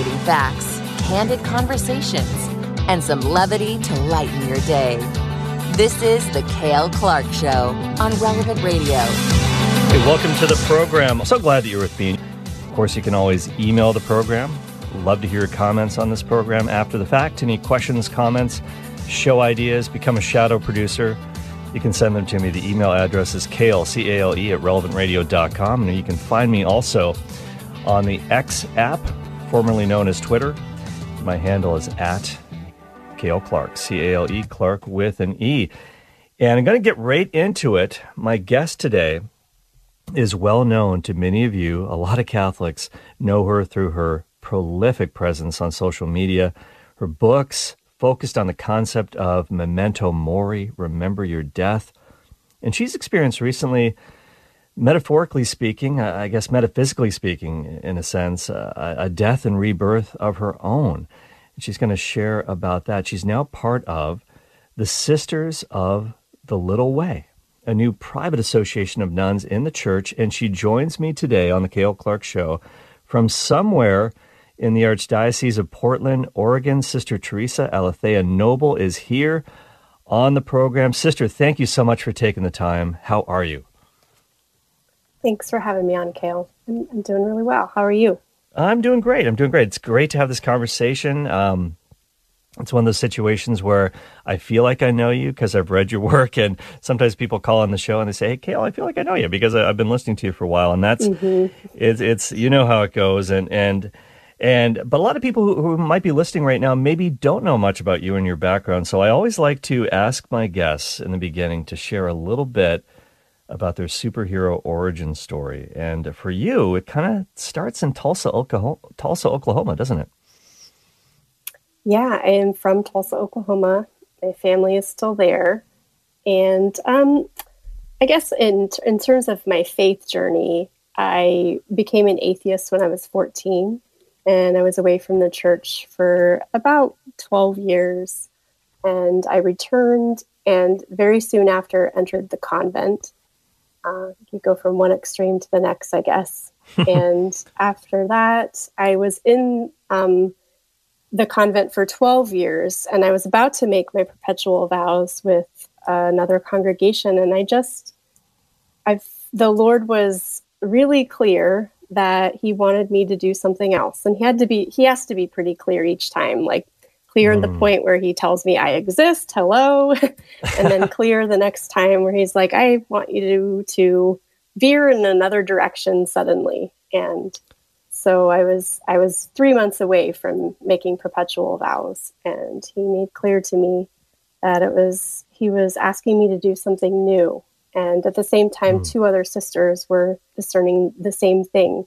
Fascinating facts, candid conversations, and some levity to lighten your day. This is The Cale Clark Show on Relevant Radio. Hey, welcome to the program. I'm so glad that you're with me. Of course, you can always email the program. Love to hear your comments on this program after the fact. Any questions, comments, show ideas, become a shadow producer. You can send them to me. The email address is Cale, C A L E, at relevantradio.com. And you can find me also on the X app, formerly known as Twitter. My handle is at Cale Clark, C A L E, Clark with an E. And I'm going to get right into it. My guest today is well known to many of you. A lot of Catholics know her through her prolific presence on social media, her books focused on the concept of memento mori, remember your death. And she's experienced recently, metaphorically speaking, uh, I guess metaphysically speaking, in a sense, uh, a death and rebirth of her own. She's going to share about that. She's now part of the Sisters of the Little Way, a new private association of nuns in the church. And she joins me today on the Cale Clark Show from somewhere in the Archdiocese of Portland, Oregon. Sister Theresa Aletheia Noble is here on the program. Sister, thank you so much for taking the time. How are you? Thanks for having me on, Cale. I'm, I'm doing really well. How are you? I'm doing great. I'm doing great. It's great to have this conversation. Um, it's one of those situations where I feel like I know you because I've read your work, and sometimes people call on the show and they say, "Hey, Cale, I feel like I know you because I've been listening to you for a while." And that's mm-hmm. it's it's you know how it goes, and and and but a lot of people who, who might be listening right now maybe don't know much about you and your background. So I always like to ask my guests in the beginning to share a little bit about their superhero origin story. And for you, it kind of starts in Tulsa, Oklahoma, Tulsa, Oklahoma, doesn't it? Yeah, I am from Tulsa, Oklahoma. My family is still there. And um, I guess in, in terms of my faith journey, I became an atheist when I was 14. And I was away from the church for about 12 years. And I returned and very soon after entered the convent uh, you go from one extreme to the next, I guess. and after that, I was in um, the convent for 12 years, and I was about to make my perpetual vows with uh, another congregation. And I just, I've, the Lord was really clear that He wanted me to do something else. And He had to be, He has to be pretty clear each time. Like, clear mm. the point where he tells me I exist, hello, and then clear the next time where he's like, I want you to, to veer in another direction suddenly. And so I was I was three months away from making perpetual vows, and he made clear to me that it was he was asking me to do something new. And at the same time, mm. two other sisters were discerning the same thing.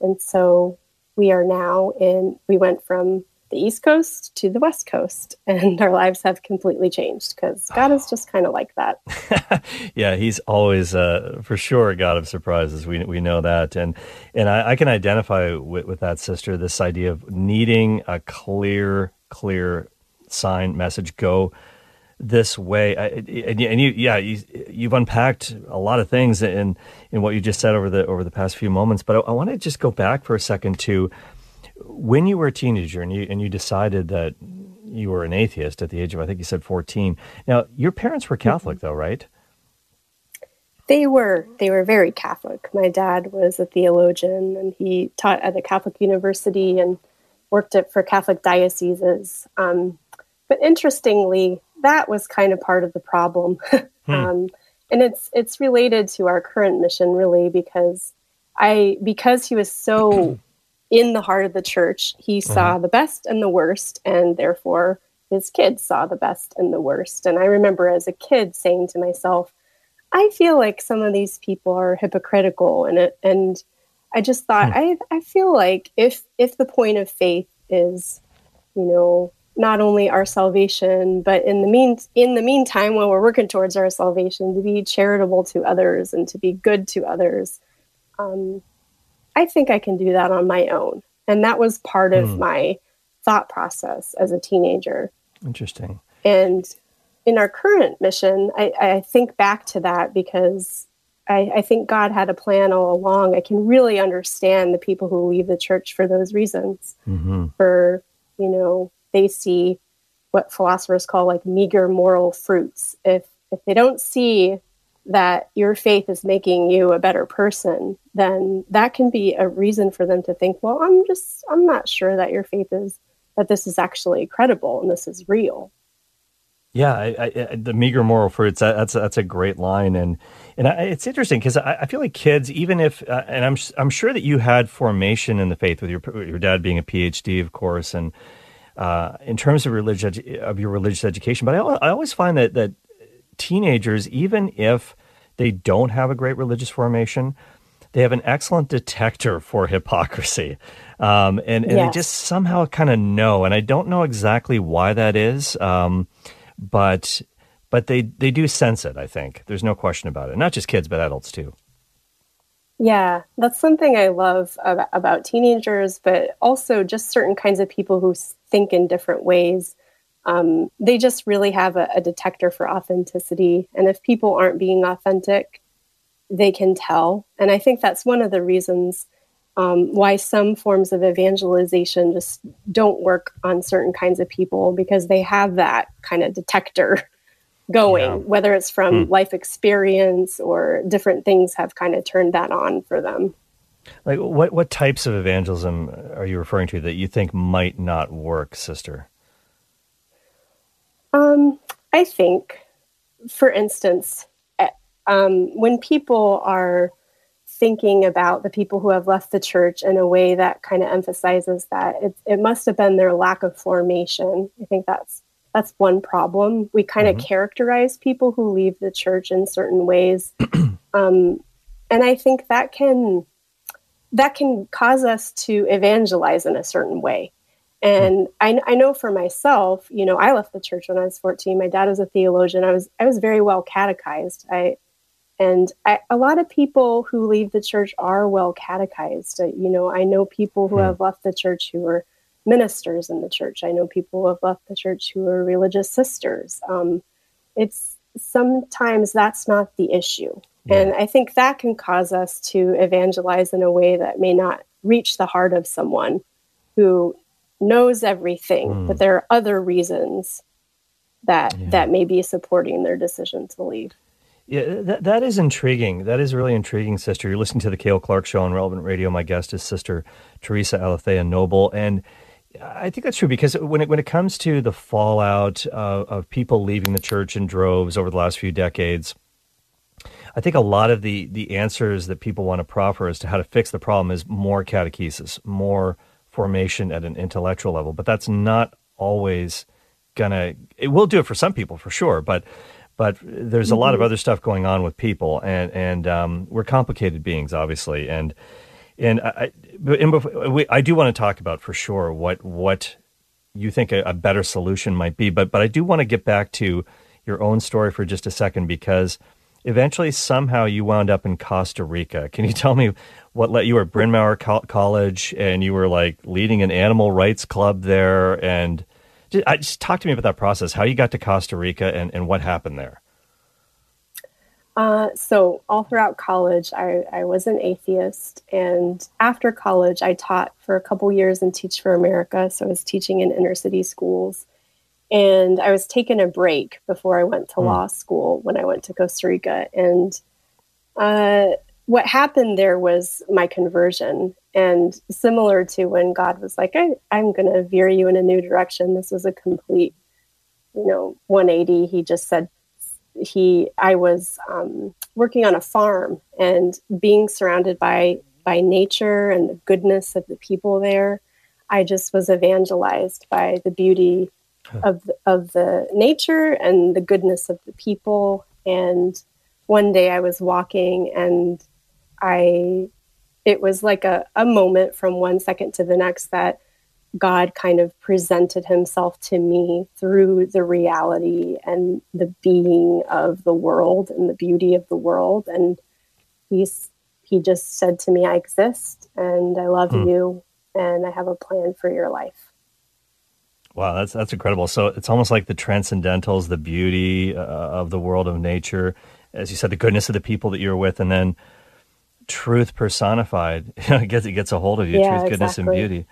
And so we are now in, we went from the East Coast to the West Coast, and our lives have completely changed because God is just kind of like that. yeah, He's always, uh, for sure, a God of surprises. We we know that, and and I, I can identify with, with that sister. This idea of needing a clear, clear sign message. Go this way and, you yeah you, you've unpacked a lot of things in in what you just said over the over the past few moments but I, I want to just go back for a second to when you were a teenager and you and you decided that you were an atheist at the age of I think you said 14. Now, your parents were Catholic mm-hmm. though, right? They were. They were very Catholic. My dad was a theologian and he taught at a Catholic university and worked at, for Catholic dioceses. Um, but interestingly, that was kind of part of the problem. hmm. um, and it's it's related to our current mission really because I because he was so in the heart of the church, he mm-hmm. saw the best and the worst, and therefore his kids saw the best and the worst. And I remember as a kid saying to myself, I feel like some of these people are hypocritical, and it, and I just thought, hmm. I I feel like if if the point of faith is, you know, not only our salvation, but in the mean in the meantime, while we're working towards our salvation, to be charitable to others and to be good to others. Um, I think I can do that on my own. And that was part of mm. my thought process as a teenager. Interesting. And in our current mission, I, I, think back to that because I, I, think God had a plan all along. I can really understand the people who leave the church for those reasons. Mm-hmm. For, you know, they see what philosophers call like meager moral fruits. If if they don't see that your faith is making you a better person, then that can be a reason for them to think, well, I'm just I'm not sure that your faith is that this is actually credible and this is real. Yeah, I, I, the meager moral fruits. That, that's that's a great line, and and I, it's interesting because I, feel like kids, even if, uh, and I'm I'm sure that you had formation in the faith with your your dad being a PhD, of course, and uh, in terms of religious of your religious education. But I, I always find that that teenagers, even if they don't have a great religious formation, they have an excellent detector for hypocrisy. Um, and, and yes. they just somehow kind of know. And I don't know exactly why that is. Um, but but they they do sense it. I think there's no question about it. Not just kids, but adults too. Yeah, that's something I love about, about teenagers, but also just certain kinds of people who think in different ways. Um, they just really have a, a detector for authenticity, and if people aren't being authentic, they can tell. And I think that's one of the reasons um, why some forms of evangelization just don't work on certain kinds of people because they have that kind of detector going, yeah. whether it's from hmm. life experience or different things have kind of turned that on for them. Like what what types of evangelism are you referring to that you think might not work, sister? Um, I think, for instance, eh, um, when people are thinking about the people who have left the church in a way that kind of emphasizes that it, it must have been their lack of formation. I think that's that's one problem. We kind of mm-hmm. characterize people who leave the church in certain ways, um, and I think that can that can cause us to evangelize in a certain way. And I, I know for myself, you know, I left the church when I was 14. My dad was a theologian. I was I was very well catechized. I and I, a lot of people who leave the church are well catechized. Uh, you know, I know people who hmm. have left the church who are ministers in the church. I know people who have left the church who are religious sisters. Um, it's sometimes that's not the issue. Yeah. And I think that can cause us to evangelize in a way that may not reach the heart of someone who knows everything, mm. but there are other reasons that yeah. that may be supporting their decision to leave. Yeah, that, that is intriguing. That is really intriguing, sister. You're listening to the Cale Clark Show on Relevant Radio. My guest is Sister Theresa Aletheia Noble. And I think that's true because when it, when it comes to the fallout of, of people leaving the church in droves over the last few decades, I think a lot of the, the answers that people want to proffer as to how to fix the problem is more catechesis, more formation at an intellectual level. But that's not always gonna. It will do it for some people for sure, but but there's a lot of mm-hmm. other stuff going on with people, and and um, we're complicated beings, obviously, and and I, and we, I do want to talk about for sure what what you think a, a better solution might be, but but I do want to get back to your own story for just a second because eventually somehow you wound up in Costa Rica. Can you tell me what let you were Bryn Mawr College and you were like leading an animal rights club there and just, I, just talk to me about that process, how you got to Costa Rica and, and what happened there. Uh, so all throughout college, I, I, was an atheist, and after college, I taught for a couple years in Teach for America. So I was teaching in inner city schools, and I was taking a break before I went to mm. law school when I went to Costa Rica. And uh, what happened there was my conversion, and similar to when God was like, I, I'm going to veer you in a new direction. This was a complete, you know, 180. He just said, he, I was um, working on a farm and being surrounded by, by nature and the goodness of the people there. I just was evangelized by the beauty of the, of the nature and the goodness of the people. And one day I was walking and I it was like a, a moment from one second to the next that God kind of presented himself to me through the reality and the being of the world and the beauty of the world. And he's he just said to me, I exist and I love mm. you and I have a plan for your life. Wow, that's that's incredible. So it's almost like the transcendentals, the beauty uh, of the world of nature, as you said, the goodness of the people that you're with, and then truth personified. it gets it gets a hold of you. Yeah, truth, goodness, and beauty.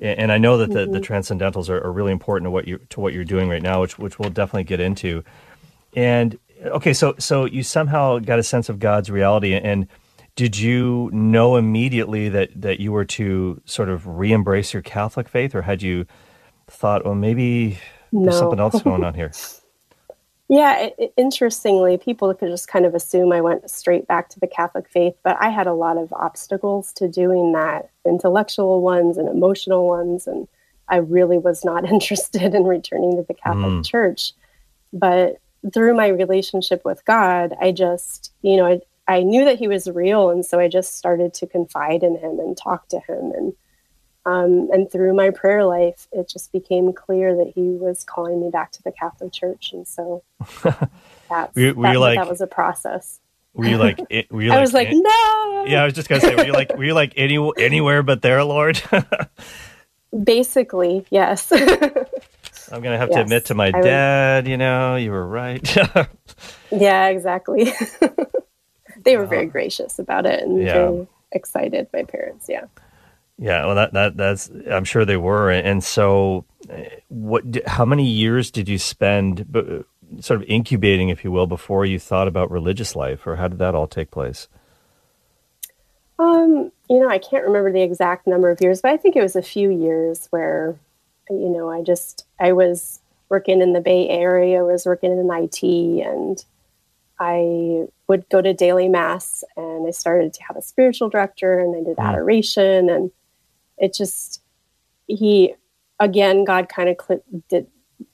And, and I know that the, Mm-hmm. the transcendentals are, are really important to what you to what you're doing right now, which which we'll definitely get into. And okay, so so you somehow got a sense of God's reality, and did you know immediately that that you were to sort of re-embrace your Catholic faith, or had you thought, well, maybe there's something else going on here? Yeah, it, it- interestingly, people could just kind of assume I went straight back to the Catholic faith, but I had a lot of obstacles to doing that intellectual ones and emotional ones. And I really was not interested in returning to the Catholic Mm. Church. But through my relationship with God, I just, you know, I, I knew that He was real. And so I just started to confide in Him and talk to Him. And um, and through my prayer life, it just became clear that he was calling me back to the Catholic Church, and so that's, Were were that, like- that was a process. Were you like? it- Were you I was like, no. yeah, I was just gonna say, were you like, were you like any anywhere but there, Lord? Basically, yes. I'm gonna have to admit to my I dad. You know, you were right. yeah, exactly. they were very gracious about it and Yeah. very excited. My parents, yeah. Yeah, well, that that that's I'm sure they were, and so what? How many years did you spend, sort of incubating, if you will, before you thought about religious life, or how did that all take place? Um, you know, I can't remember the exact number of years, but I think it was a few years where, you know, I just I was working in the Bay Area, was working in IT, and I would go to daily mass, and I started to have a spiritual director, and I did Mm. adoration, and it just he again, God kind of cl- did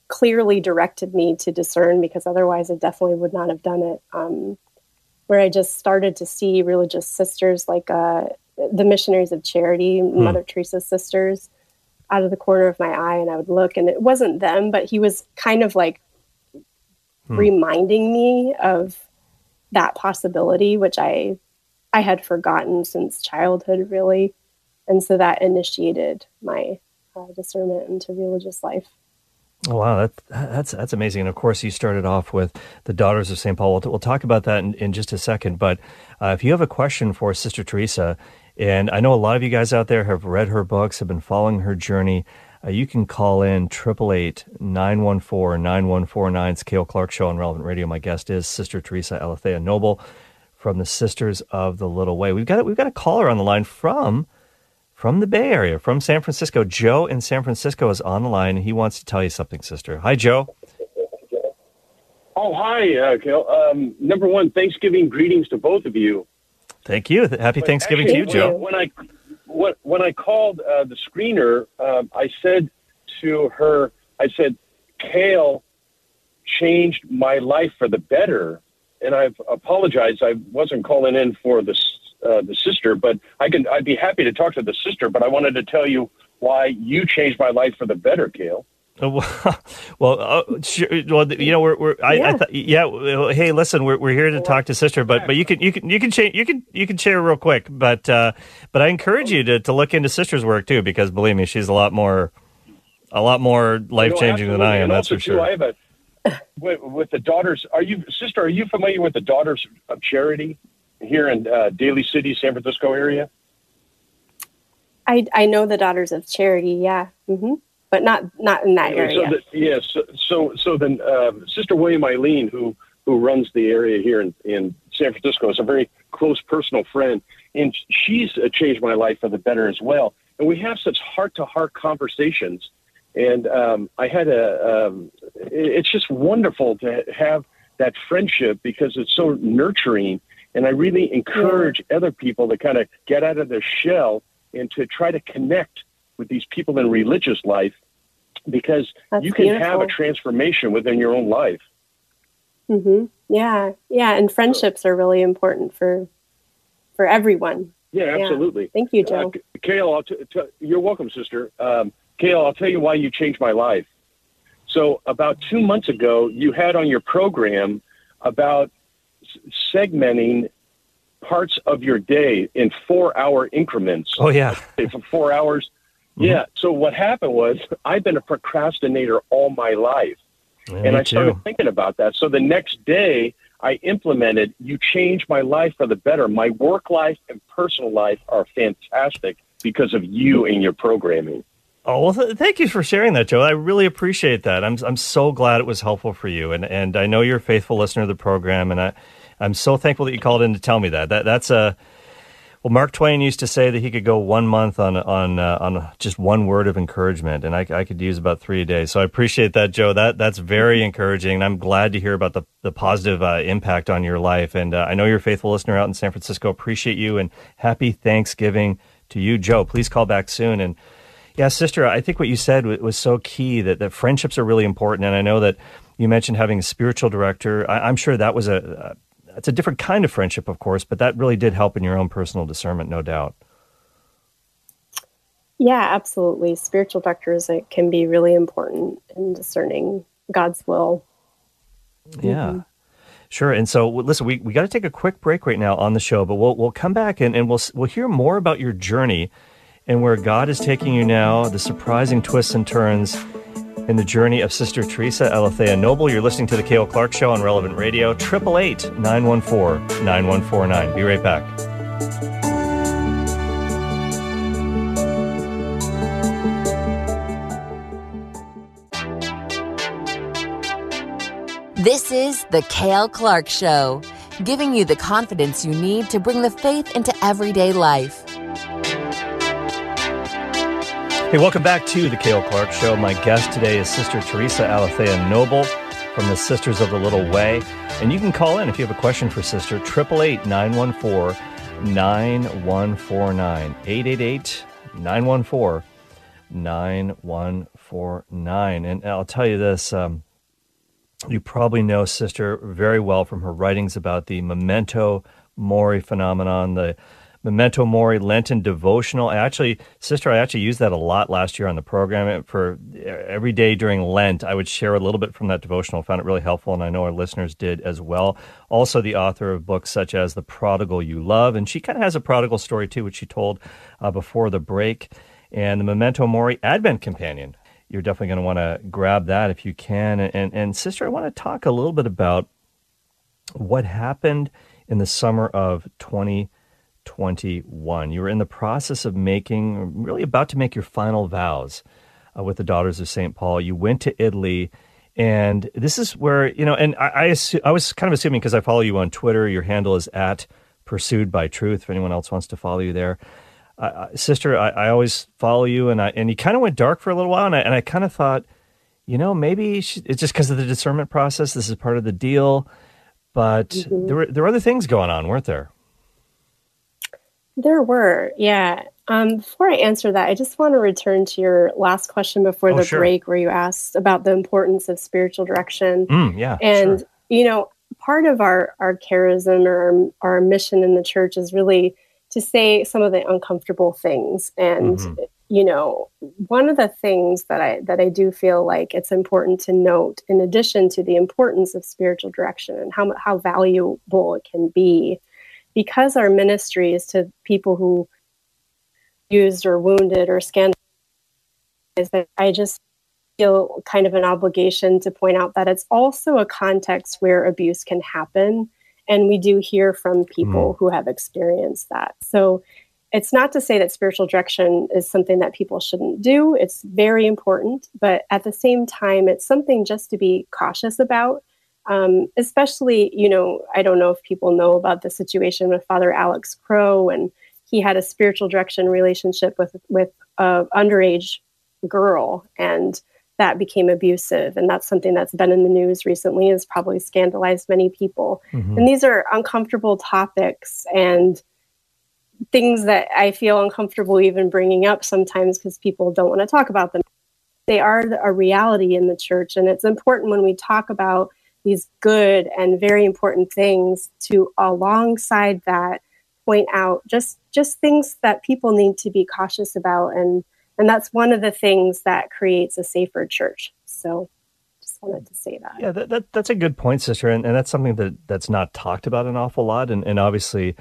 clearly directed me to discern because otherwise I definitely would not have done it. Um, where I just started to see religious sisters like uh, the missionaries of charity, Mother Teresa's sisters, out of the corner of my eye, and I would look, and it wasn't them, but he was kind of like Hmm. reminding me of that possibility, which I I had forgotten since childhood, really, and so that initiated my uh, discernment into religious life. Oh, wow, that, that's that's amazing. And of course, you started off with the Daughters of St. Paul. We'll, we'll talk about that in, in just a second. But uh, if you have a question for Sister Theresa, and I know a lot of you guys out there have read her books, have been following her journey, uh, you can call in 888-914-9149. It's Cale Clark Show on Relevant Radio. My guest is Sister Theresa Aletheia Noble from the Sisters of the Little Way. We've got we've got a caller on the line from from the Bay Area, from San Francisco. Joe in San Francisco is on the line, he wants to tell you something, sister. Hi, Joe. Oh, hi, uh, Kel. Um, number one, Thanksgiving greetings to both of you. Thank you. Happy But Thanksgiving actually, to you, Joe. When I when, when I called uh, the screener, um, I said to her, I said, "Cale changed my life for the better," and I've apologized. I wasn't calling in for the uh, the sister, but I can. I'd be happy to talk to the sister. But I wanted to tell you why you changed my life for the better, Cale. Oh, Well, well, uh, sure, well, you know, we're, we're I, I Yeah. th- yeah. well, Hey, listen, we're, we're here to talk to sister, but but you can you can you can share you can you can share real quick, but uh, but I encourage you to, to look into sister's work too, because believe me, she's a lot more a lot more life changing than I am. And That's also, for too, sure. I have a with, with the daughters. Are you sister? Are you familiar with the Daughters of Charity here in uh, Daly City, San Francisco area? I I know the Daughters of Charity, yeah, hmm but not not in that area. So the, yes. so, so so then um, Sister William Eileen, who who runs the area here in, in San Francisco, is a very close personal friend, and she's uh, changed my life for the better as well. And we have such heart to heart conversations. And um, I had a. Um, it- it's just wonderful to have that friendship because it's so nurturing. And I really encourage other people to kind of get out of their shell and to try to connect with these people in religious life because That's you can have a transformation within your own life. hmm Yeah, yeah, and friendships are really important for for everyone. Yeah, Yeah. absolutely. Thank you, Joe. Uh, Cale, I'll t- t- you're welcome, sister. Um, Cale, I'll tell you why you changed my life. So, about two months ago, you had on your program about segmenting parts of your day in four hour increments. oh yeah, for four hours. Mm-hmm. Yeah. So, what happened was I've been a procrastinator all my life. Yeah, and I started too. thinking about that. So the next day, I implemented. You changed my life for the better. My work life and personal life are fantastic because of you and your programming. Oh well, th- thank you for sharing that, Joe. I really appreciate that. I'm I'm so glad it was helpful for you, and and I know you're a faithful listener of the program, and I I'm so thankful that you called in to tell me that. That that's a well, Mark Twain used to say that he could go one month on on uh, on just one word of encouragement, and I, I could use about three a day. So I appreciate that, Joe. That that's very encouraging, and I'm glad to hear about the the positive uh, impact on your life. And uh, I know you're a faithful listener out in San Francisco. Appreciate you, and happy Thanksgiving to you, Joe. Please call back soon. And yeah, sister, I think what you said was so key that that friendships are really important, and I know that you mentioned having a spiritual director. I, am sure that was a, it's a different kind of friendship, of course, but that really did help in your own personal discernment, no doubt. Yeah, absolutely. Spiritual doctors it can be really important in discerning God's will. Yeah. Mm-hmm. Sure. And so, listen, we, we got to take a quick break right now on the show, but we'll we'll come back and, and we'll we'll hear more about your journey and where God is taking you now, the surprising twists and turns in the journey of Sister Theresa Aletheia Noble. You're listening to the Cale Clark Show on Relevant Radio, 888 914 9149. Be right back. This is the Cale Clark Show, giving you the confidence you need to bring the faith into everyday life. Hey, welcome back to the Cale Clark Show. My guest today is Sister Theresa Aletheia Noble from the Sisters of the Little Way. And you can call in if you have a question for Sister, 888 914 9149. 888 914 9149. And I'll tell you this um, you probably know Sister very well from her writings about the memento mori phenomenon, the Memento Mori Lenten devotional. I actually, sister, I actually used that a lot last year on the program. For every day during Lent, I would share a little bit from that devotional. I found it really helpful, and I know our listeners did as well. Also, the author of books such as The Prodigal You Love, and she kind of has a prodigal story too, which she told uh, before the break, and the Memento Mori Advent Companion. You're definitely going to want to grab that if you can. And, and, and sister, I want to talk a little bit about what happened in the summer of 20- 21. You were in the process of making, really about to make your final vows uh, with the Daughters of St. Paul. You went to Italy. And this is where, you know, and I, I, assu- I was kind of assuming because I follow you on Twitter, your handle is at pursued by truth. If anyone else wants to follow you there, uh, sister, I, I, always follow you, and I and you kind of went dark for a little while, and I, and I kind of thought, you know, maybe she, it's just because of the discernment process. This is part of the deal, but mm-hmm. there were there were other things going on, weren't there? There were, yeah. Um, before I answer that, I just want to return to your last question before oh, the sure. break, where you asked about the importance of spiritual direction. Mm, yeah, and sure. you know, part of our our charism or our, our, mission in the church is really to say some of the uncomfortable things. And mm-hmm. you know, one of the things that I that I do feel like it's important to note, in addition to the importance of spiritual direction and how how valuable it can be because our ministry is to people who used or wounded or scandalized, that I just feel kind of an obligation to point out that it's also a context where abuse can happen. And we do hear from people mm. who have experienced that. So it's not to say that spiritual direction is something that people shouldn't do. It's very important. But at the same time, it's something just to be cautious about um, especially, you know, I don't know if people know about the situation with Father Alex Crow, and he had a spiritual direction relationship with with a underage girl, and that became abusive, and that's something that's been in the news recently. Has probably scandalized many people, mm-hmm. and these are uncomfortable topics and things that I feel uncomfortable even bringing up sometimes because people don't want to talk about them. They are a reality in the church, and it's important when we talk about these good and very important things to alongside that point out just just things that people need to be cautious about. And and that's one of the things that creates a safer church. So just wanted to say that. Yeah that, that that's a good point sister. And, and that's something that that's not talked about an awful lot. And, and obviously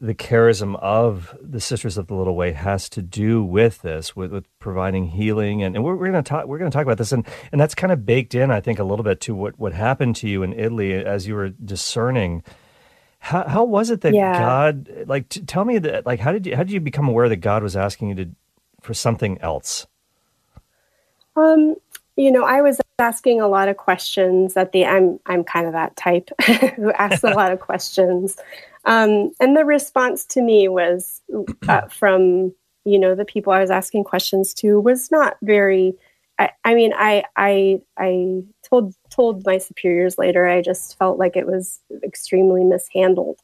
the charism of the Sisters of the Little Way has to do with this, with, with providing healing, and, and we're, we're going to talk. We're going to talk about this, and and that's kind of baked in, I think, a little bit to what what happened to you in Italy as you were discerning. How how was it that Yeah. God, like, t- tell me that, like, how did you how did you become aware that God was asking you to for something else? Um, you know, I was asking a lot of questions at the I'm I'm kind of that type who asks a lot of questions. Um, and the response to me was uh, from you know the people I was asking questions to was not very I, I mean I I I told told my superiors later I just felt like it was extremely mishandled.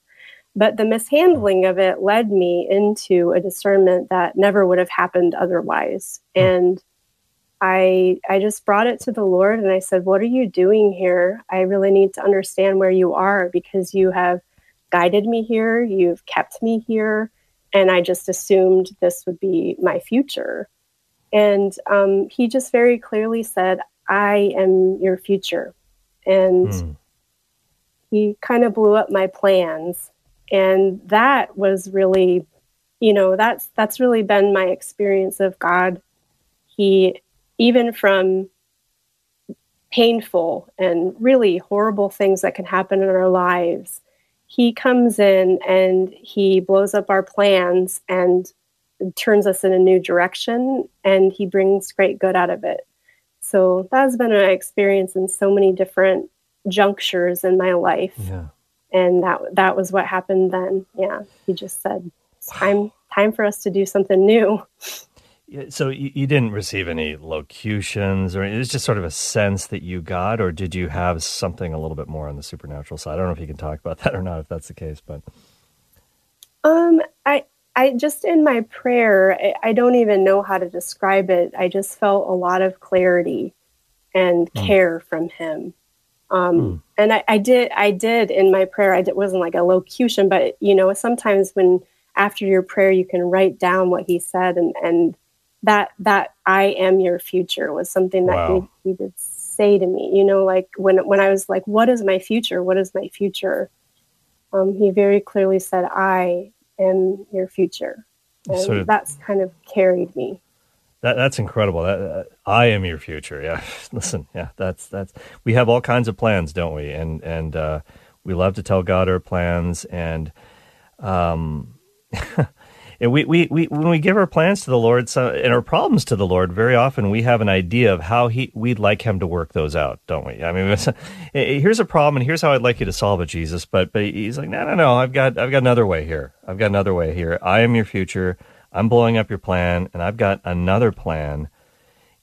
But the mishandling of it led me into a discernment that never would have happened otherwise. And I I just brought it to the Lord and I said, "What are you doing here? I really need to understand where you are because you have guided me here, you've kept me here, and I just assumed this would be my future." And um, he just very clearly said, "I am your future," and Hmm. he kind of blew up my plans, and that was really, you know, that's that's really been my experience of God. He even from painful and really horrible things that can happen in our lives, he comes in and he blows up our plans and turns us in a new direction and he brings great good out of it. So that's been an experience in so many different junctures in my life. Yeah. And that that was what happened then. Yeah. He just said, it's time time for us to do something new. So you, you didn't receive any locutions, or it was just sort of a sense that you got, or did you have something a little bit more on the supernatural side? I don't know if you can talk about that or not, if that's the case, but Um, I I just in my prayer, I, I don't even know how to describe it. I just felt a lot of clarity and care from him. Um, and I, I did I did in my prayer. I did, wasn't like a locution, but you know, sometimes when after your prayer you can write down what he said, and and that that I am your future was something that Wow. he, he did say to me. You know, like when when I was like, what is my future? What is my future? Um, he very clearly said, I am your future. And Sort of- that's kind of carried me. that that's incredible. That, uh, I am your future. Yeah, listen, yeah, that's that's. We have all kinds of plans, don't we? And and uh, we love to tell God our plans, and um, and we, we we when we give our plans to the Lord so, and our problems to the Lord, very often we have an idea of how he we'd like Him to work those out, don't we? I mean, eh, here's a problem, and here's how I'd like you to solve it, Jesus. But but He's like, no, no, no. I've got I've got another way here. I've got another way here. I am your future. I'm blowing up your plan, and I've got another plan.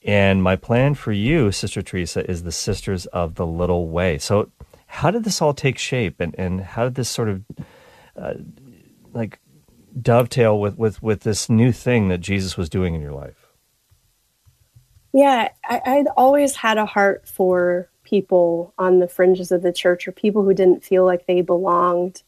And my plan for you, Sister Theresa, is the Sisters of the Little Way. So, how did this all take shape, and, and how did this sort of uh, like dovetail with, with, with this new thing that Jesus was doing in your life? Yeah, I, I'd always had a heart for people on the fringes of the church or people who didn't feel like they belonged.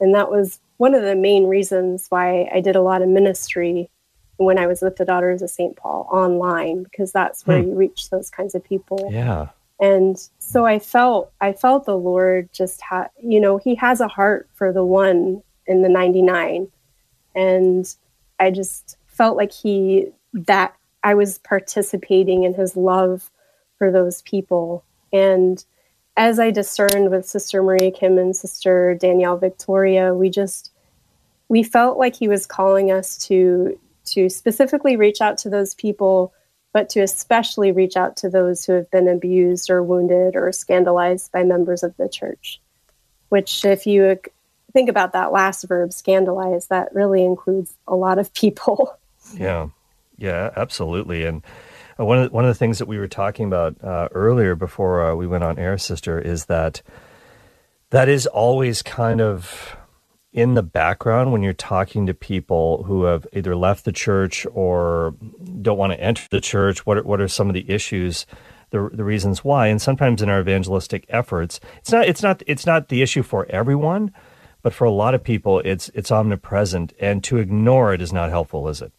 And that was one of the main reasons why I did a lot of ministry when I was with the Daughters of St. Paul online, because that's where Hmm. you reach those kinds of people. Yeah. and so i felt i felt the lord just had you know he has a heart for the one in the 99 and i just felt like he that i was participating in his love for those people and as i discerned with sister maria kim and sister danielle victoria we just we felt like he was calling us to to specifically reach out to those people but to especially reach out to those who have been abused or wounded or scandalized by members of the church. Which, if you think about that last verb, scandalize, that really includes a lot of people. Yeah, yeah, absolutely. And uh, one of the, one of the things that we were talking about uh, earlier before uh, we went on air, sister, is that that is always kind of in the background when you're talking to people who have either left the church or don't want to enter the church. What are, what are some of the issues? The, the reasons why, and sometimes in our evangelistic efforts, it's not it's not it's not the issue for everyone, but for a lot of people, it's it's omnipresent, and to ignore it is not helpful, is it?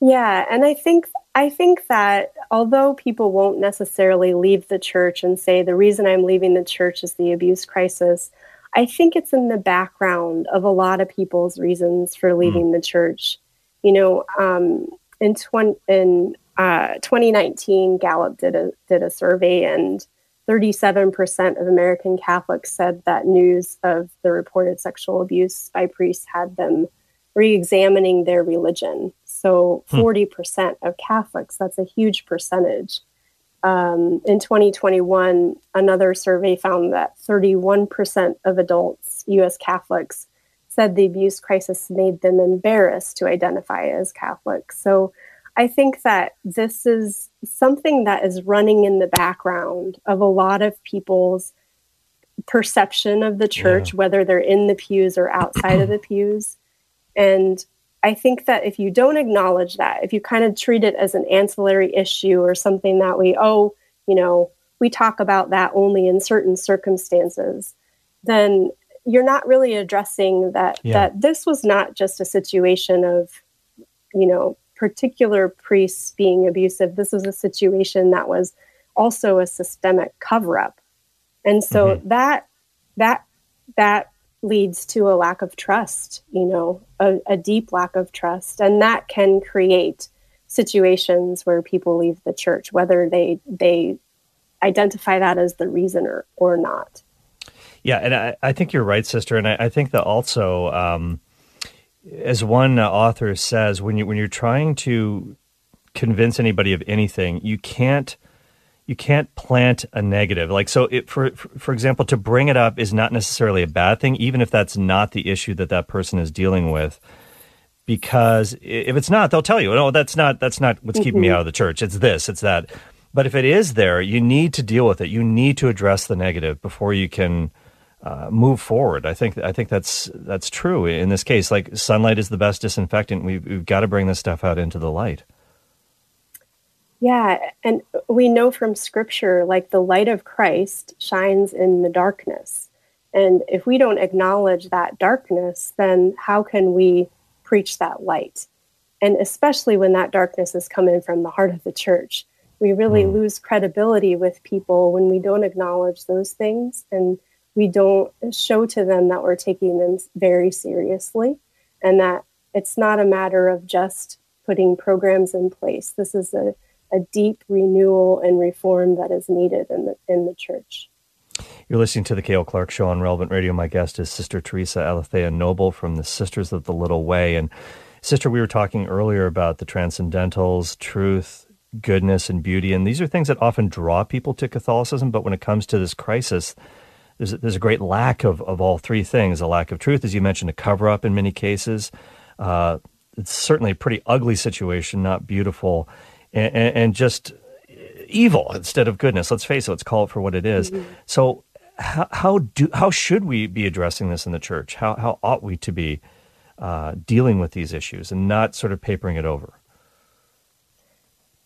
Yeah, and I think I think that although people won't necessarily leave the church and say the reason I'm leaving the church is the abuse crisis, I think it's in the background of a lot of people's reasons for hmm. leaving mm. the church. You know, um, in, 20, in uh, 2019, Gallup did a, did a survey, and 37% of American Catholics said that news of the reported sexual abuse by priests had them re examining their religion. So, 40% hmm. of Catholics, that's a huge percentage um, in 2021, another survey found that 31% of adults, US Catholics, said the abuse crisis made them embarrassed to identify as Catholics. So I think that this is something that is running in the background of a lot of people's perception of the church, yeah. whether they're in the pews or outside of the pews. And I think that if you don't acknowledge that, if you kind of treat it as an ancillary issue or something that we, oh, you know, we talk about that only in certain circumstances, then you're not really addressing that yeah. that this was not just a situation of, you know, particular priests being abusive. This was a situation that was also a systemic cover up. And so mm-hmm. that that that leads to a lack of trust, you know, a, a, deep lack of trust. And that can create situations where people leave the church, whether they they identify that as the reason or, or not. Yeah, and I, I think you're right, sister. And I, I think that also, um, as one author says, when you when you're trying to convince anybody of anything, you can't you can't plant a negative. Like so, it, for for example, to bring it up is not necessarily a bad thing, even if that's not the issue that that person is dealing with. Because if it's not, they'll tell you, "No, that's not that's not what's mm-hmm. keeping me mm-hmm. out of the church. It's this, it's that." But if it is there, you need to deal with it. You need to address the negative before you can uh, move forward. I think I think that's that's true in this case. Like sunlight is the best disinfectant. We've, we've got to bring this stuff out into the light. Yeah, and we know from scripture, like the light of Christ shines in the darkness. And if we don't acknowledge that darkness, then how can we preach that light? And especially when that darkness is coming from the heart of the church, we really mm. lose credibility with people when we don't acknowledge those things and we don't show to them that we're taking them very seriously and that it's not a matter of just putting programs in place. This is a a deep renewal and reform that is needed in the in the church. You're listening to the Cale Clark Show on Relevant Radio. My guest is Sister Theresa Aletheia Noble from the Sisters of the Little Way. And Sister, we were talking earlier about the transcendentals, truth, goodness, and beauty, and these are things that often draw people to Catholicism. But when it comes to this crisis, there's a, there's a great lack of, of all three things: a lack of truth, as you mentioned, a cover up in many cases. Uh, it's certainly a pretty ugly situation, not beautiful and, and just evil instead of goodness. Let's face it. Let's call it for what it is. Mm-hmm. So, how, how, do how should we be addressing this in the church? How how ought we to be uh, dealing with these issues and not sort of papering it over?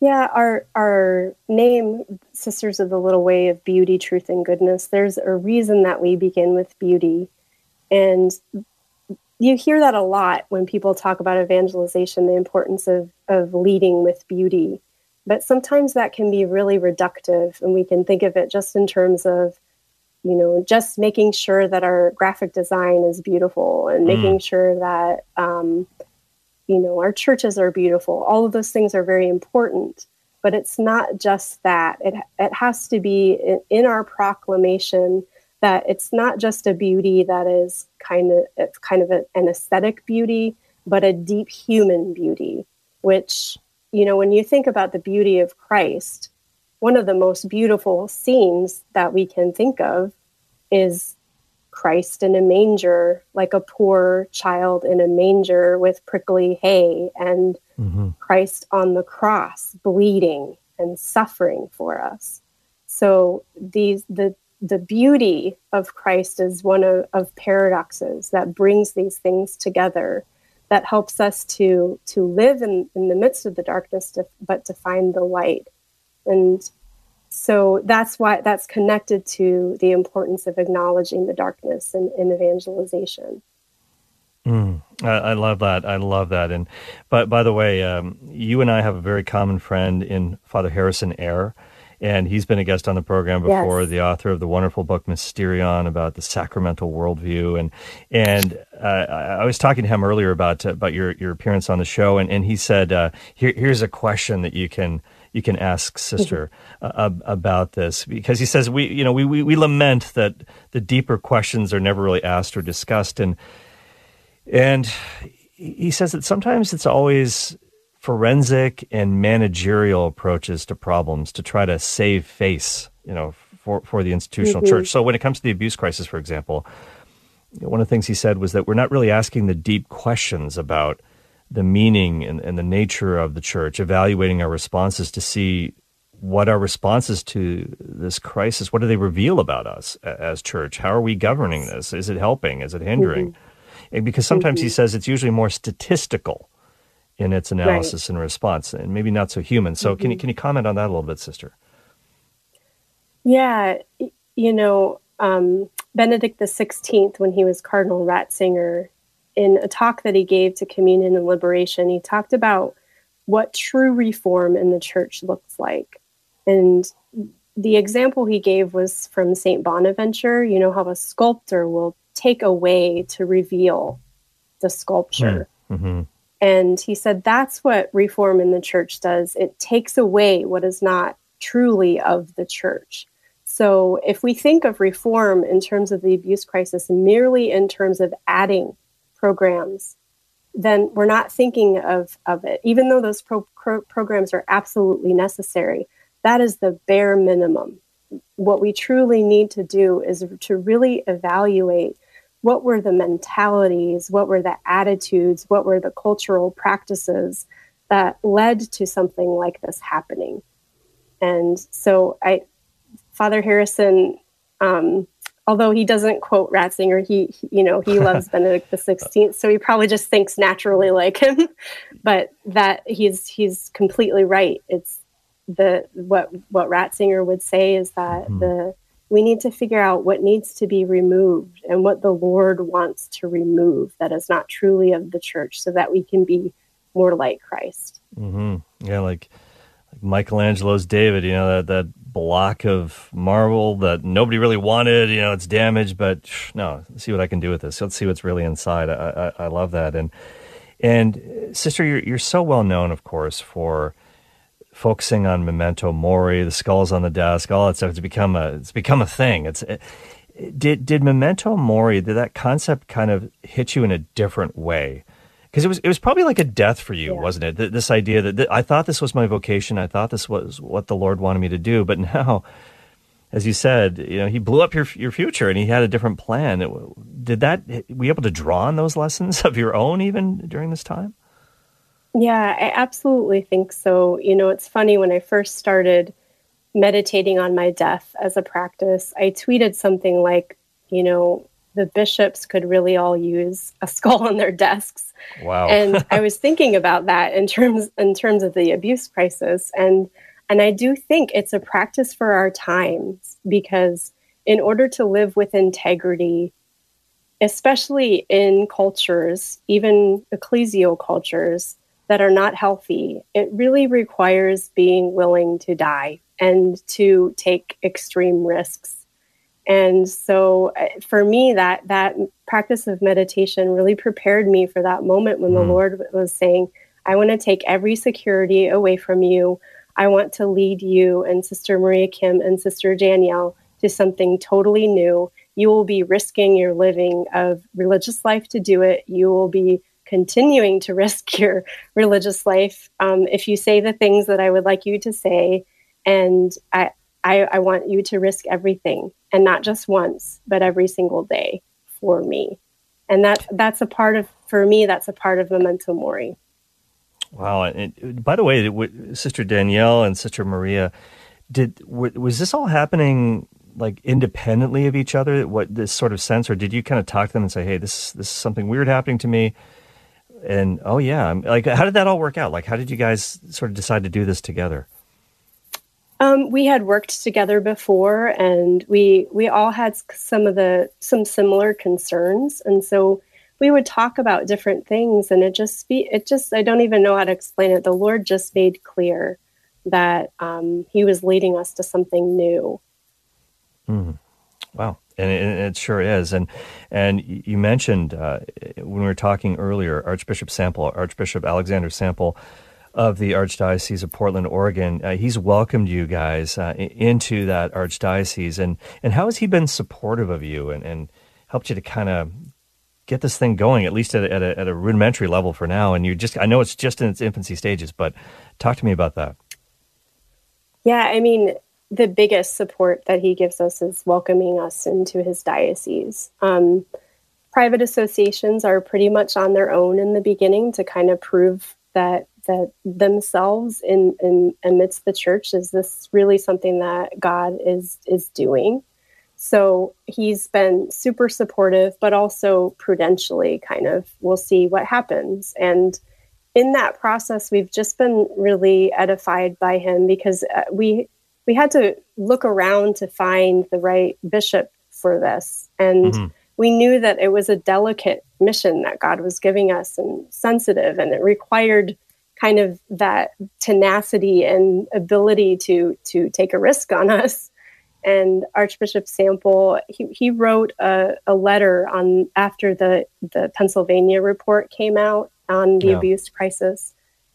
Yeah, our our name, Sisters of the Little Way of Beauty, Truth, and Goodness. There's a reason that we begin with beauty, and you hear that a lot when people talk about evangelization, the importance of, of leading with beauty. But sometimes that can be really reductive, and we can think of it just in terms of, you know, just making sure that our graphic design is beautiful and mm. making sure that, um, you know, our churches are beautiful. All of those things are very important, but it's not just that. It, it has to be in, in our proclamation that it's not just a beauty that is kind of it's kind of a, an aesthetic beauty, but a deep human beauty, which you know when you think about the beauty of Christ, one of the most beautiful scenes that we can think of is Christ in a manger, like a poor child in a manger with prickly hay, and mm-hmm. Christ on the cross, bleeding and suffering for us. So these the the beauty of Christ is one of, of paradoxes that brings these things together that helps us to to live in, in the midst of the darkness to, but to find the light and so that's why that's connected to the importance of acknowledging the darkness in, in evangelization mm, I, I, love that i love that and but by the way um, you and i have a very common friend in father harrison Ayre and he's been a guest on the program before. Yes. The author of the wonderful book Mysterion about the sacramental worldview, and and uh, I was talking to him earlier about about your your appearance on the show, and and he said, uh, Here, here's a question that you can you can ask sister uh, about this because he says we you know we, we we lament that the deeper questions are never really asked or discussed and and he says that sometimes it's always forensic and managerial approaches to problems to try to save face, you know, for, for the institutional Mm-hmm. church. So when it comes to the abuse crisis, for example, one of the things he said was that we're not really asking the deep questions about the meaning and, and the nature of the church, evaluating our responses to see what our responses to this crisis, what do they reveal about us as church? How are we governing this? Is it helping? Is it hindering? Mm-hmm. And because sometimes he mm-hmm. says it's usually more statistical in its analysis and response, and maybe not so human. So, can you mm-hmm. can you comment on that a little bit, sister? Yeah, you know, um, Benedict the Sixteenth, when he was Cardinal Ratzinger, in a talk that he gave to Communion and Liberation, he talked about what true reform in the church looks like, and the example he gave was from Saint Bonaventure. You know how a sculptor will take away to reveal the sculpture. Mm-hmm. And he said that's what reform in the church does. It takes away what is not truly of the church. So if we think of reform in terms of the abuse crisis merely in terms of adding programs, then we're not thinking of, of it. Even though those pro- pro- programs are absolutely necessary, that is the bare minimum. What we truly need to do is to really evaluate what were the mentalities, what were the attitudes, what were the cultural practices that led to something like this happening. And so I, Father Harrison, um, although he doesn't quote Ratzinger, he, he- you know, he loves Benedict the Sixteenth, so he probably just thinks naturally like him. But that he's he's completely right. It's the what what Ratzinger would say is that the we need to figure out what needs to be removed and what the Lord wants to remove that is not truly of the church, so that we can be more like Christ. Mm-hmm. Yeah, like Michelangelo's David. You know that that block of marble that nobody really wanted. You know, it's damaged, but no. See what I can do with this. Let's see what's really inside. I I, I love that. And and uh, sister, you're you're so well known, of course, for focusing on memento mori, the skulls on the desk, all that stuff. It's become a it's become a thing. It's it, did did memento mori did that concept kind of hit you in a different way? Because it was it was probably like a death for you, Yeah. wasn't it? Th- This idea that, that I thought this was my vocation, I thought this was what the Lord wanted me to do, but now, as you said, you know, He blew up your your future and He had a different plan. It- did that were you able to draw on those lessons of your own even during this time? Yeah, I absolutely think so. You know, it's funny when I first started meditating on my death as a practice, I tweeted something like, you know, the bishops could really all use a skull on their desks. Wow. And I was thinking about that in terms in terms of the abuse crisis and and I do think it's a practice for our times because in order to live with integrity especially in cultures, even ecclesial cultures that are not healthy, it really requires being willing to die and to take extreme risks. And so uh, for me that that practice of meditation really prepared me for that moment when the Mhm. Lord was saying, I want to take every security away from you. I want to lead you and Sister Maria Kim and Sister Danielle to something totally new. You will be risking your living of religious life to do it. You will be continuing to risk your religious life um, if you say the things that I would like you to say. And I, I, I want you to risk everything, and not just once, but every single day for me. And that that's a part of for me. That's a part of memento mori. Wow. And, by the way, Sister Danielle and Sister Maria, did was this all happening like independently of each other? What this sort of sense, or did you kind of talk to them and say, "Hey, this this is something weird happening to me," and oh yeah, like how did that all work out? Like how did you guys sort of decide to do this together? Um, we had worked together before, and we we all had some of the some similar concerns, and so we would talk about different things, and it just be it just I don't even know how to explain it. The Lord just made clear that um, He was leading us to something new. Mm. Wow. And it, it, sure is. And and you mentioned uh, when we were talking earlier, Archbishop Sample, Archbishop Alexander Sample of the Archdiocese of Portland, Oregon. Uh, he's welcomed you guys uh, into that archdiocese, and and how has he been supportive of you and, and helped you to kind of get this thing going, at least at a, at, a, at a rudimentary level for now? And you just, I know it's just in its infancy stages, but talk to me about that. Yeah, I mean, the biggest support that he gives us is welcoming us into his diocese. Um, private associations are pretty much on their own in the beginning to kind of prove that that themselves in, in amidst the church is this really something that God is is doing. So he's been super supportive, but also prudentially kind of we'll see what happens. And in that process, we've just been really edified by him because uh, we we had to look around to find the right bishop for this, and mm-hmm. we knew that it was a delicate mission that God was giving us and sensitive, and it required kind of that tenacity and ability to to take a risk on us. And Archbishop Sample, he, he wrote a, a letter on after the, the Pennsylvania report came out on the yeah. abuse crisis.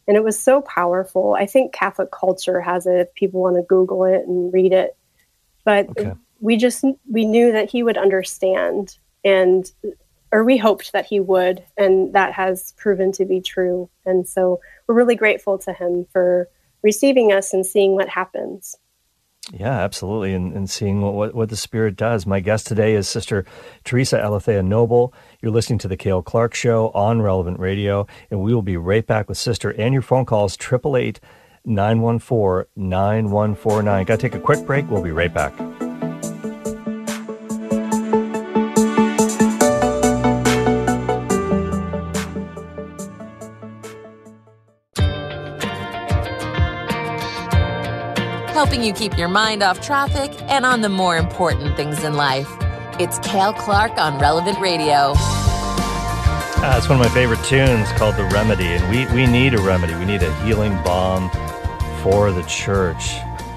And it was so powerful. I think Catholic culture has it if people want to Google it and read it. But okay. we just we knew that he would understand and or we hoped that he would, and that has proven to be true. And so we're really grateful to him for receiving us and seeing what happens. Yeah, absolutely. And, and seeing what, what, what, the Spirit does. My guest today is Sister Theresa Aletheia Noble. You're listening to The Cale Clark Show on Relevant Radio. And we will be right back with Sister and your phone calls, 888 914 9149. Got to take a quick break. We'll be right back. Helping you keep your mind off traffic and on the more important things in life. It's Cale Clark on Relevant Radio. Uh, it's one of my favorite tunes called The Remedy, and we, we need a remedy. We need a healing balm for the church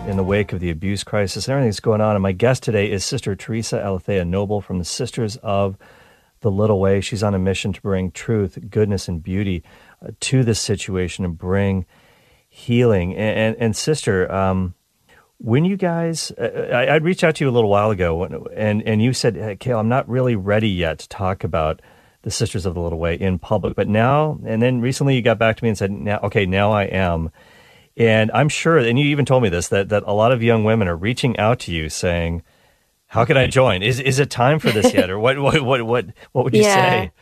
in the wake of the abuse crisis and everything that's going on. And my guest today is Sister Theresa Aletheia Noble from the Sisters of the Little Way. She's on a mission to bring truth, goodness, and beauty uh, to this situation and bring healing. And, and, and Sister, um, when you guys, uh, I, would reached out to you a little while ago, and and you said, hey, "Cale, I'm not really ready yet to talk about the Sisters of the Little Way in public." But now, and then recently, you got back to me and said, "Now, okay, now I am." And I'm sure, and you even told me this that that a lot of young women are reaching out to you saying, "How can I join? Is is it time for this yet?" Or what what what what what would you yeah. say?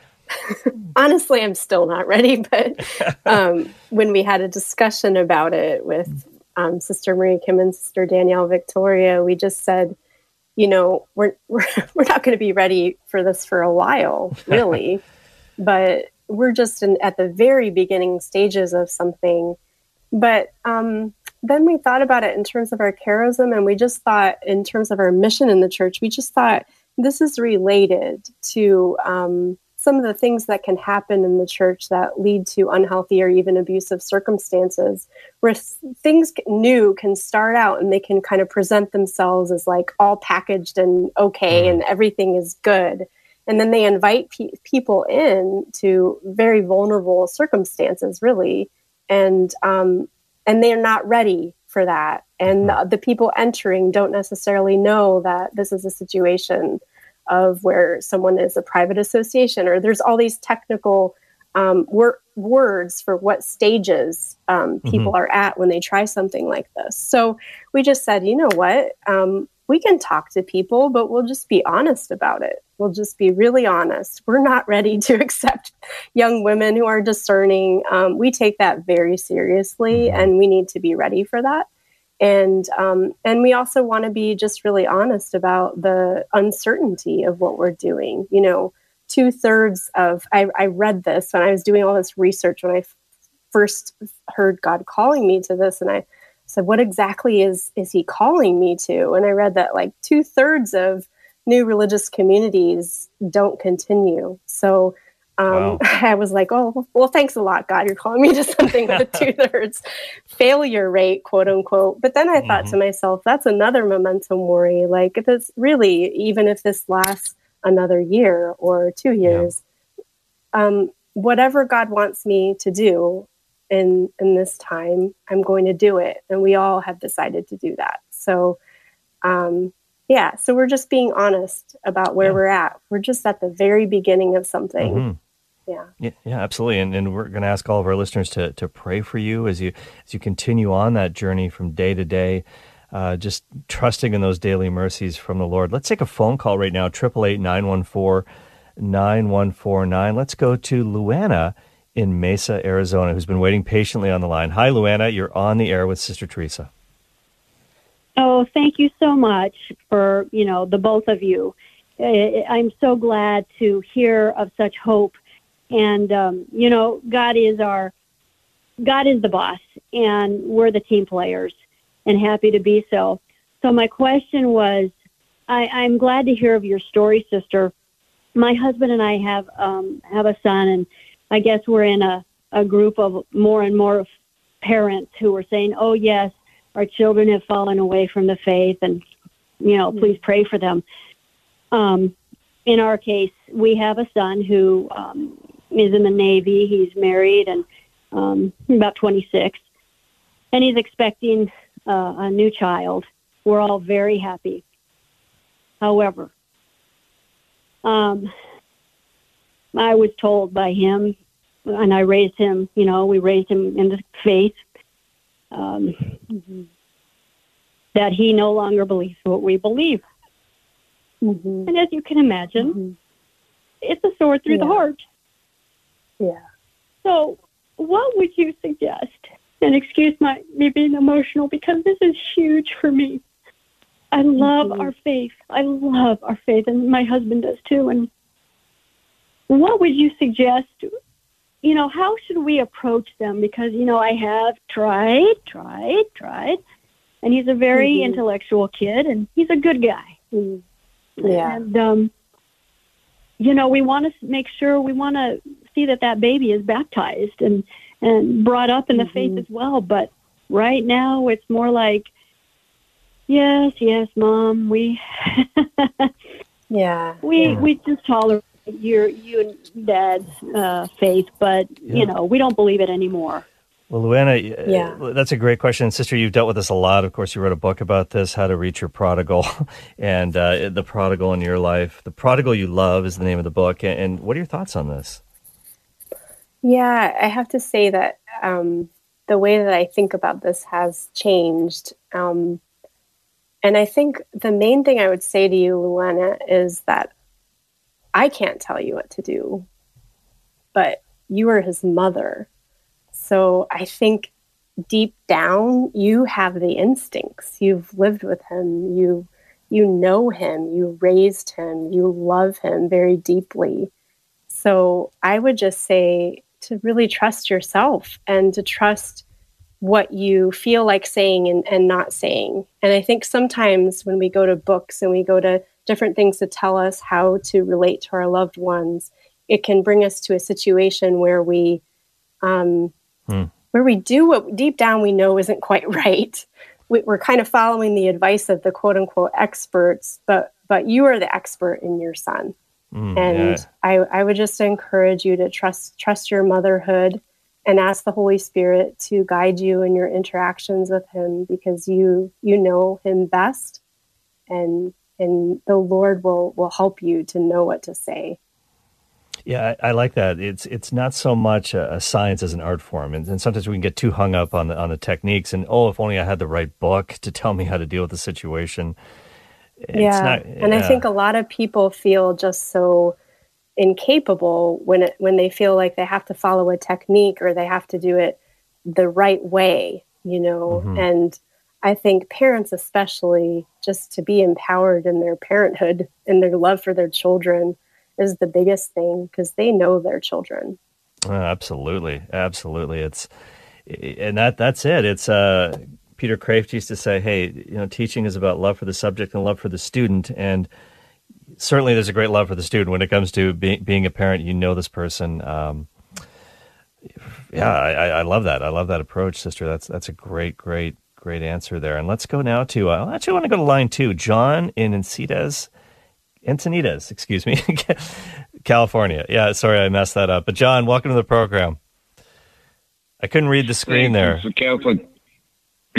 Honestly, I'm still not ready, but um, when we had a discussion about it with um, Sister Marie Kim and Sister Danielle Victoria, we just said, you know, we're we're, we're not going to be ready for this for a while, really, but we're just in, at the very beginning stages of something. But um, then we thought about it in terms of our charism, and we just thought in terms of our mission in the church, we just thought this is related to um, some of the things that can happen in the church that lead to unhealthy or even abusive circumstances where things new can start out and they can kind of present themselves as like all packaged and okay mm-hmm. and everything is good and then they invite pe- people in to very vulnerable circumstances really and um, and they're not ready for that and mm-hmm. the, the people entering don't necessarily know that this is a situation of where someone is a private association, or there's all these technical um, wor- words for what stages um, people mm-hmm. are at when they try something like this. So we just said, you know what? Um, we can talk to people, but we'll just be honest about it. We'll just be really honest. We're not ready to accept young women who are discerning. Um, we take that very seriously, mm-hmm. and we need to be ready for that and um, and we also want to be just really honest about the uncertainty of what we're doing. You know two thirds of I, I read this when i was doing all this research when I f- first heard god calling me to this and i said what exactly is is he calling me to? And i read that like two thirds of new religious communities don't continue. So Um, wow. I was like, oh, well, thanks a lot, God. You're calling me to something with a two thirds failure rate, quote unquote. But then I thought mm-hmm. to myself, that's another memento mori. Like, if it's really, even if this lasts another year or two years, yeah. um, whatever God wants me to do in in this time, I'm going to do it. And we all have decided to do that. So, um, yeah, so we're just being honest about where yeah. we're at. We're just at the very beginning of something. Mm-hmm. Yeah. yeah. Yeah, absolutely. And, and we're going to ask all of our listeners to, to pray for you as you as you continue on that journey from day to day, uh, just trusting in those daily mercies from the Lord. Let's take a phone call right now, 888 914 9149. Let's go to Luana in Mesa, Arizona, who's been waiting patiently on the line. Hi, Luana. You're on the air with Sister Theresa. Oh, thank you so much for, you know, the both of you. I'm so glad to hear of such hope. And, um, you know, God is our, God is the boss, and we're the team players, and happy to be so. So my question was, I, I'm glad to hear of your story, sister. My husband and I have um, have a son, and I guess we're in a, a group of more and more parents who are saying, "Oh yes, our children have fallen away from the faith, and you know, mm-hmm. please pray for them. Um, in our case, we have a son who um, is in the Navy. He's married and um, about 26, and he's expecting uh, a new child. We're all very happy. However, um, I was told by him, and I raised him. You know, we raised him in the faith um, mm-hmm. that he no longer believes what we believe. Mm-hmm. And as you can imagine, mm-hmm. it's a sword through yeah. the heart. Yeah. So, what would you suggest? And excuse my me being emotional because this is huge for me. I love mm-hmm. our faith. I love our faith, and my husband does too. And what would you suggest you know, how should we approach them? Because, you know, I have tried, tried, tried. And he's a very mm-hmm. intellectual kid and he's a good guy. Mm-hmm. Yeah. And, um, you know, we want to make sure we want to see that that baby is baptized and, and brought up in the mm-hmm. faith as well. But right now it's more like, yes, yes, mom, we, yeah, we, yeah. we just tolerate your you and dad's uh, faith, but yeah. you know we don't believe it anymore. Well, Luana, uh, yeah. that's a great question. Sister, you've dealt with this a lot. Of course, you wrote a book about this, How to Reach Your Prodigal, and uh, the prodigal in your life. The Prodigal You Love is the name of the book. And what are your thoughts on this? Yeah, I have to say that um, the way that I think about this has changed. Um, and I think the main thing I would say to you, Luana, is that I can't tell you what to do, but you are his mother. So I think deep down you have the instincts. You've lived with him. You you know him. You raised him. You love him very deeply. So I would just say to really trust yourself and to trust what you feel like saying and, and not saying. And I think sometimes when we go to books and we go to different things to tell us how to relate to our loved ones, it can bring us to a situation where we um, hmm. where we do what deep down we know isn't quite right. We, we're kind of following the advice of the quote unquote experts, but but you are the expert in your son. Mm, and yeah. I, I would just encourage you to trust trust your motherhood and ask the Holy Spirit to guide you in your interactions with him because you you know him best and and the Lord will will help you to know what to say. Yeah, I, I like that. It's it's not so much a, a science as an art form, and, and, sometimes we can get too hung up on the on the techniques. And oh, if only I had the right book to tell me how to deal with the situation. Yeah, not, and I think a lot of people feel just so incapable when it when they feel like they have to follow a technique or they have to do it the right way, you know, mm-hmm. and I think parents, especially, just to be empowered in their parenthood and their love for their children is the biggest thing because they know their children. Oh, absolutely, absolutely. It's and that that's it. It's uh, Peter Kreeft used to say, "Hey, you know, teaching is about love for the subject and love for the student." And certainly there's a great love for the student when it comes to be, being a parent. You know this person. Um, yeah, I, I love that. I love that approach, sister. That's that's a great, great, great answer there. And let's go now to. Uh, actually, I want to go to line two. John in Encinitas, Encinitas, excuse me, California. Yeah, sorry I messed that up. But John, welcome to the program. I couldn't read the screen there. Catholic.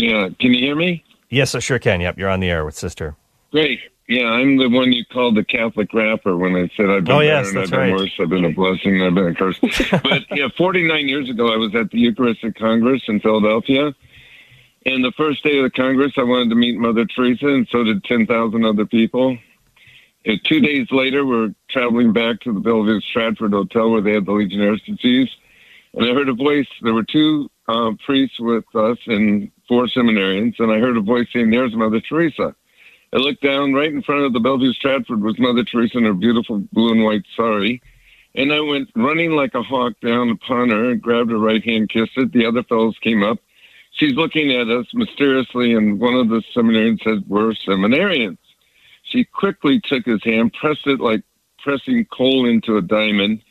Yeah, can you hear me? Yes, I sure can. Yep, you're on the air with sister. Great. Yeah, I'm the one you called the Catholic rapper when I said I've been Oh, yes, that's I've been right. worse, I've been a blessing, I've been a curse. but yeah, 49 years ago, I was at the Eucharistic Congress in Philadelphia. And the first day of the Congress, I wanted to meet Mother Teresa, and so did 10,000 other people. And two days later, we're traveling back to the Bellevue Stratford Hotel where they had the Legionnaires disease. And I heard a voice. There were two uh, priests with us and four seminarians. And I heard a voice saying, There's Mother Teresa. I looked down right in front of the Bellevue Stratford was Mother Teresa in her beautiful blue and white sari. And I went running like a hawk down upon her and grabbed her right hand, kissed it. The other fellows came up. She's looking at us mysteriously, and one of the seminarians said, We're seminarians. She quickly took his hand, pressed it like pressing coal into a diamond,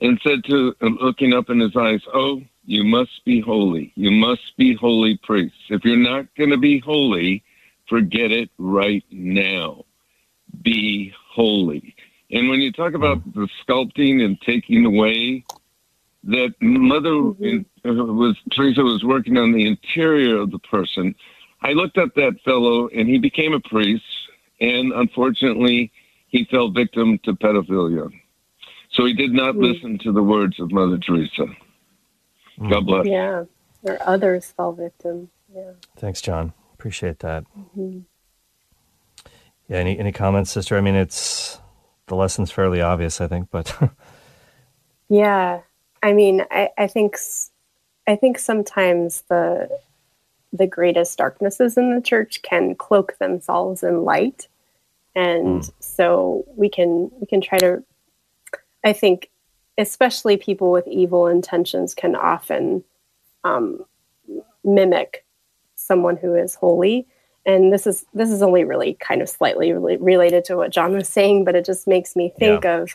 and said to, uh, looking up in his eyes, Oh, you must be holy. You must be holy priests. If you're not going to be holy, forget it right now. Be holy. And when you talk about the sculpting and taking away, that Mother in, uh, was Teresa was working on the interior of the person. I looked at that fellow, and he became a priest, and unfortunately, he fell victim to pedophilia. So he did not listen to the words of Mother Teresa. God bless. Yeah. Or others fall victim. Yeah. Thanks, John. Appreciate that. Mm-hmm. Yeah. Any any comments, sister? I mean, it's the lesson's fairly obvious, I think, but Yeah, I mean, I, I think s- I think sometimes the the greatest darknesses in the church can cloak themselves in light, and so we can we can try to. I think, especially people with evil intentions can often um, mimic someone who is holy. And this is this is only really kind of slightly rela- related to what John was saying, but it just makes me think of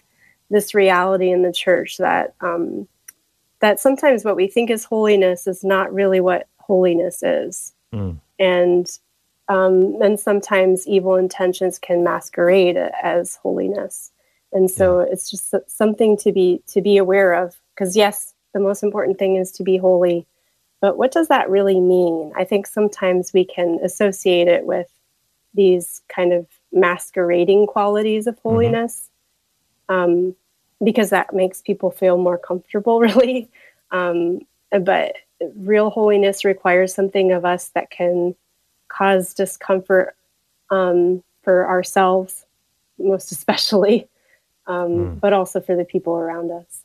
this reality in the church that um, that sometimes what we think is holiness is not really what holiness is, Mm. and um, and sometimes evil intentions can masquerade as holiness, and so it's just something to be to be aware of. Because yes, the most important thing is to be holy, but what does that really mean? I think sometimes we can associate it with these kind of masquerading qualities of holiness um, because that makes people feel more comfortable, really. Um, but real holiness requires something of us that can cause discomfort um, for ourselves, most especially, um, but also for the people around us.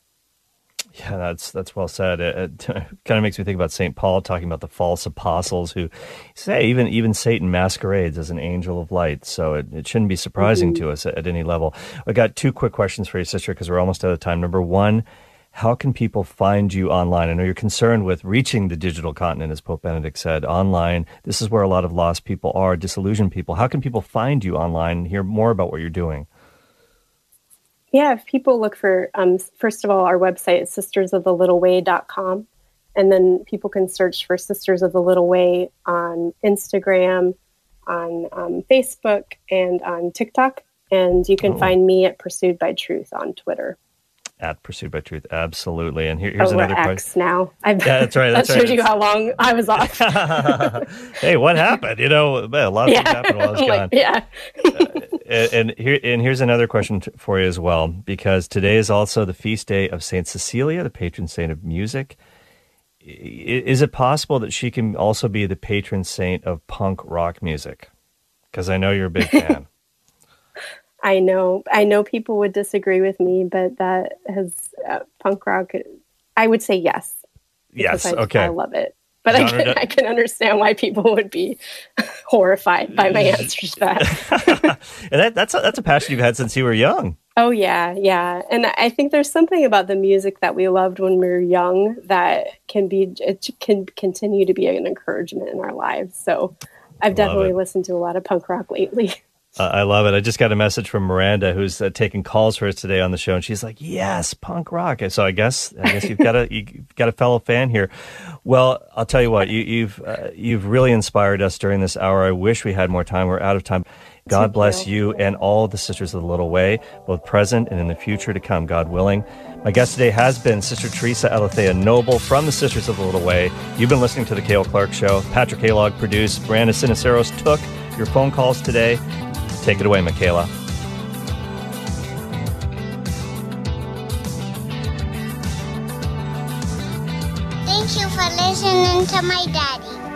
yeah, that's that's well said. It, it kind of makes me think about Saint Paul talking about the false apostles who say even even Satan masquerades as an angel of light. So it, it shouldn't be surprising to us at, at any level. I got two quick questions for you, sister, because we're almost out of time. Number one. How can people find you online? I know you're concerned with reaching the digital continent, as Pope Benedict said, online. This is where a lot of lost people are, disillusioned people. How can people find you online and hear more about what you're doing? Yeah, if people look for, um, first of all, our website is sistersofthelittleway.com. And then people can search for Sisters of the Little Way on Instagram, on um, Facebook, and on TikTok. And you can find me at Pursued by Truth on Twitter. At Pursued by Truth, absolutely. And here, here's oh, another question. X now. I've, Yeah, that's right, that that's right. shows you how long I was off. hey, what happened? You know, man, a lot of things happened while I was gone. like, yeah. And, here and here's another question t- for you as well, because today is also the feast day of Saint Cecilia, the patron saint of music. Is it possible that she can also be the patron saint of punk rock music? Because I know you're a big fan. I know, I know people would disagree with me, but that has uh, punk rock. I would say yes. yes. I, Okay. I love it. But I can, I can understand why people would be horrified by my answer to that. and that, that's a, that's a passion you've had since you were young. oh yeah, yeah. And I think there's something about the music that we loved when we were young that can be it can continue to be an encouragement in our lives. So I've Love definitely it. listened to a lot of punk rock lately. Uh, I love it. I just got a message from Miranda, who's uh, taking calls for us today on the show, and she's like, "Yes, punk rock." So I guess I guess you've got a you've got a fellow fan here. Well, I'll tell you what, you, you've uh, you've really inspired us during this hour. I wish we had more time. We're out of time. God bless you and all the Sisters of the Little Way, both present and in the future to come, God willing. My guest today has been Sister Theresa Aletheia Noble from the Sisters of the Little Way. You've been listening to The Cale Clark Show. Patrick Kellogg produced. Brandon Sinaceros took your phone calls today. Take it away, Michaela. Thank you for listening to my daddy.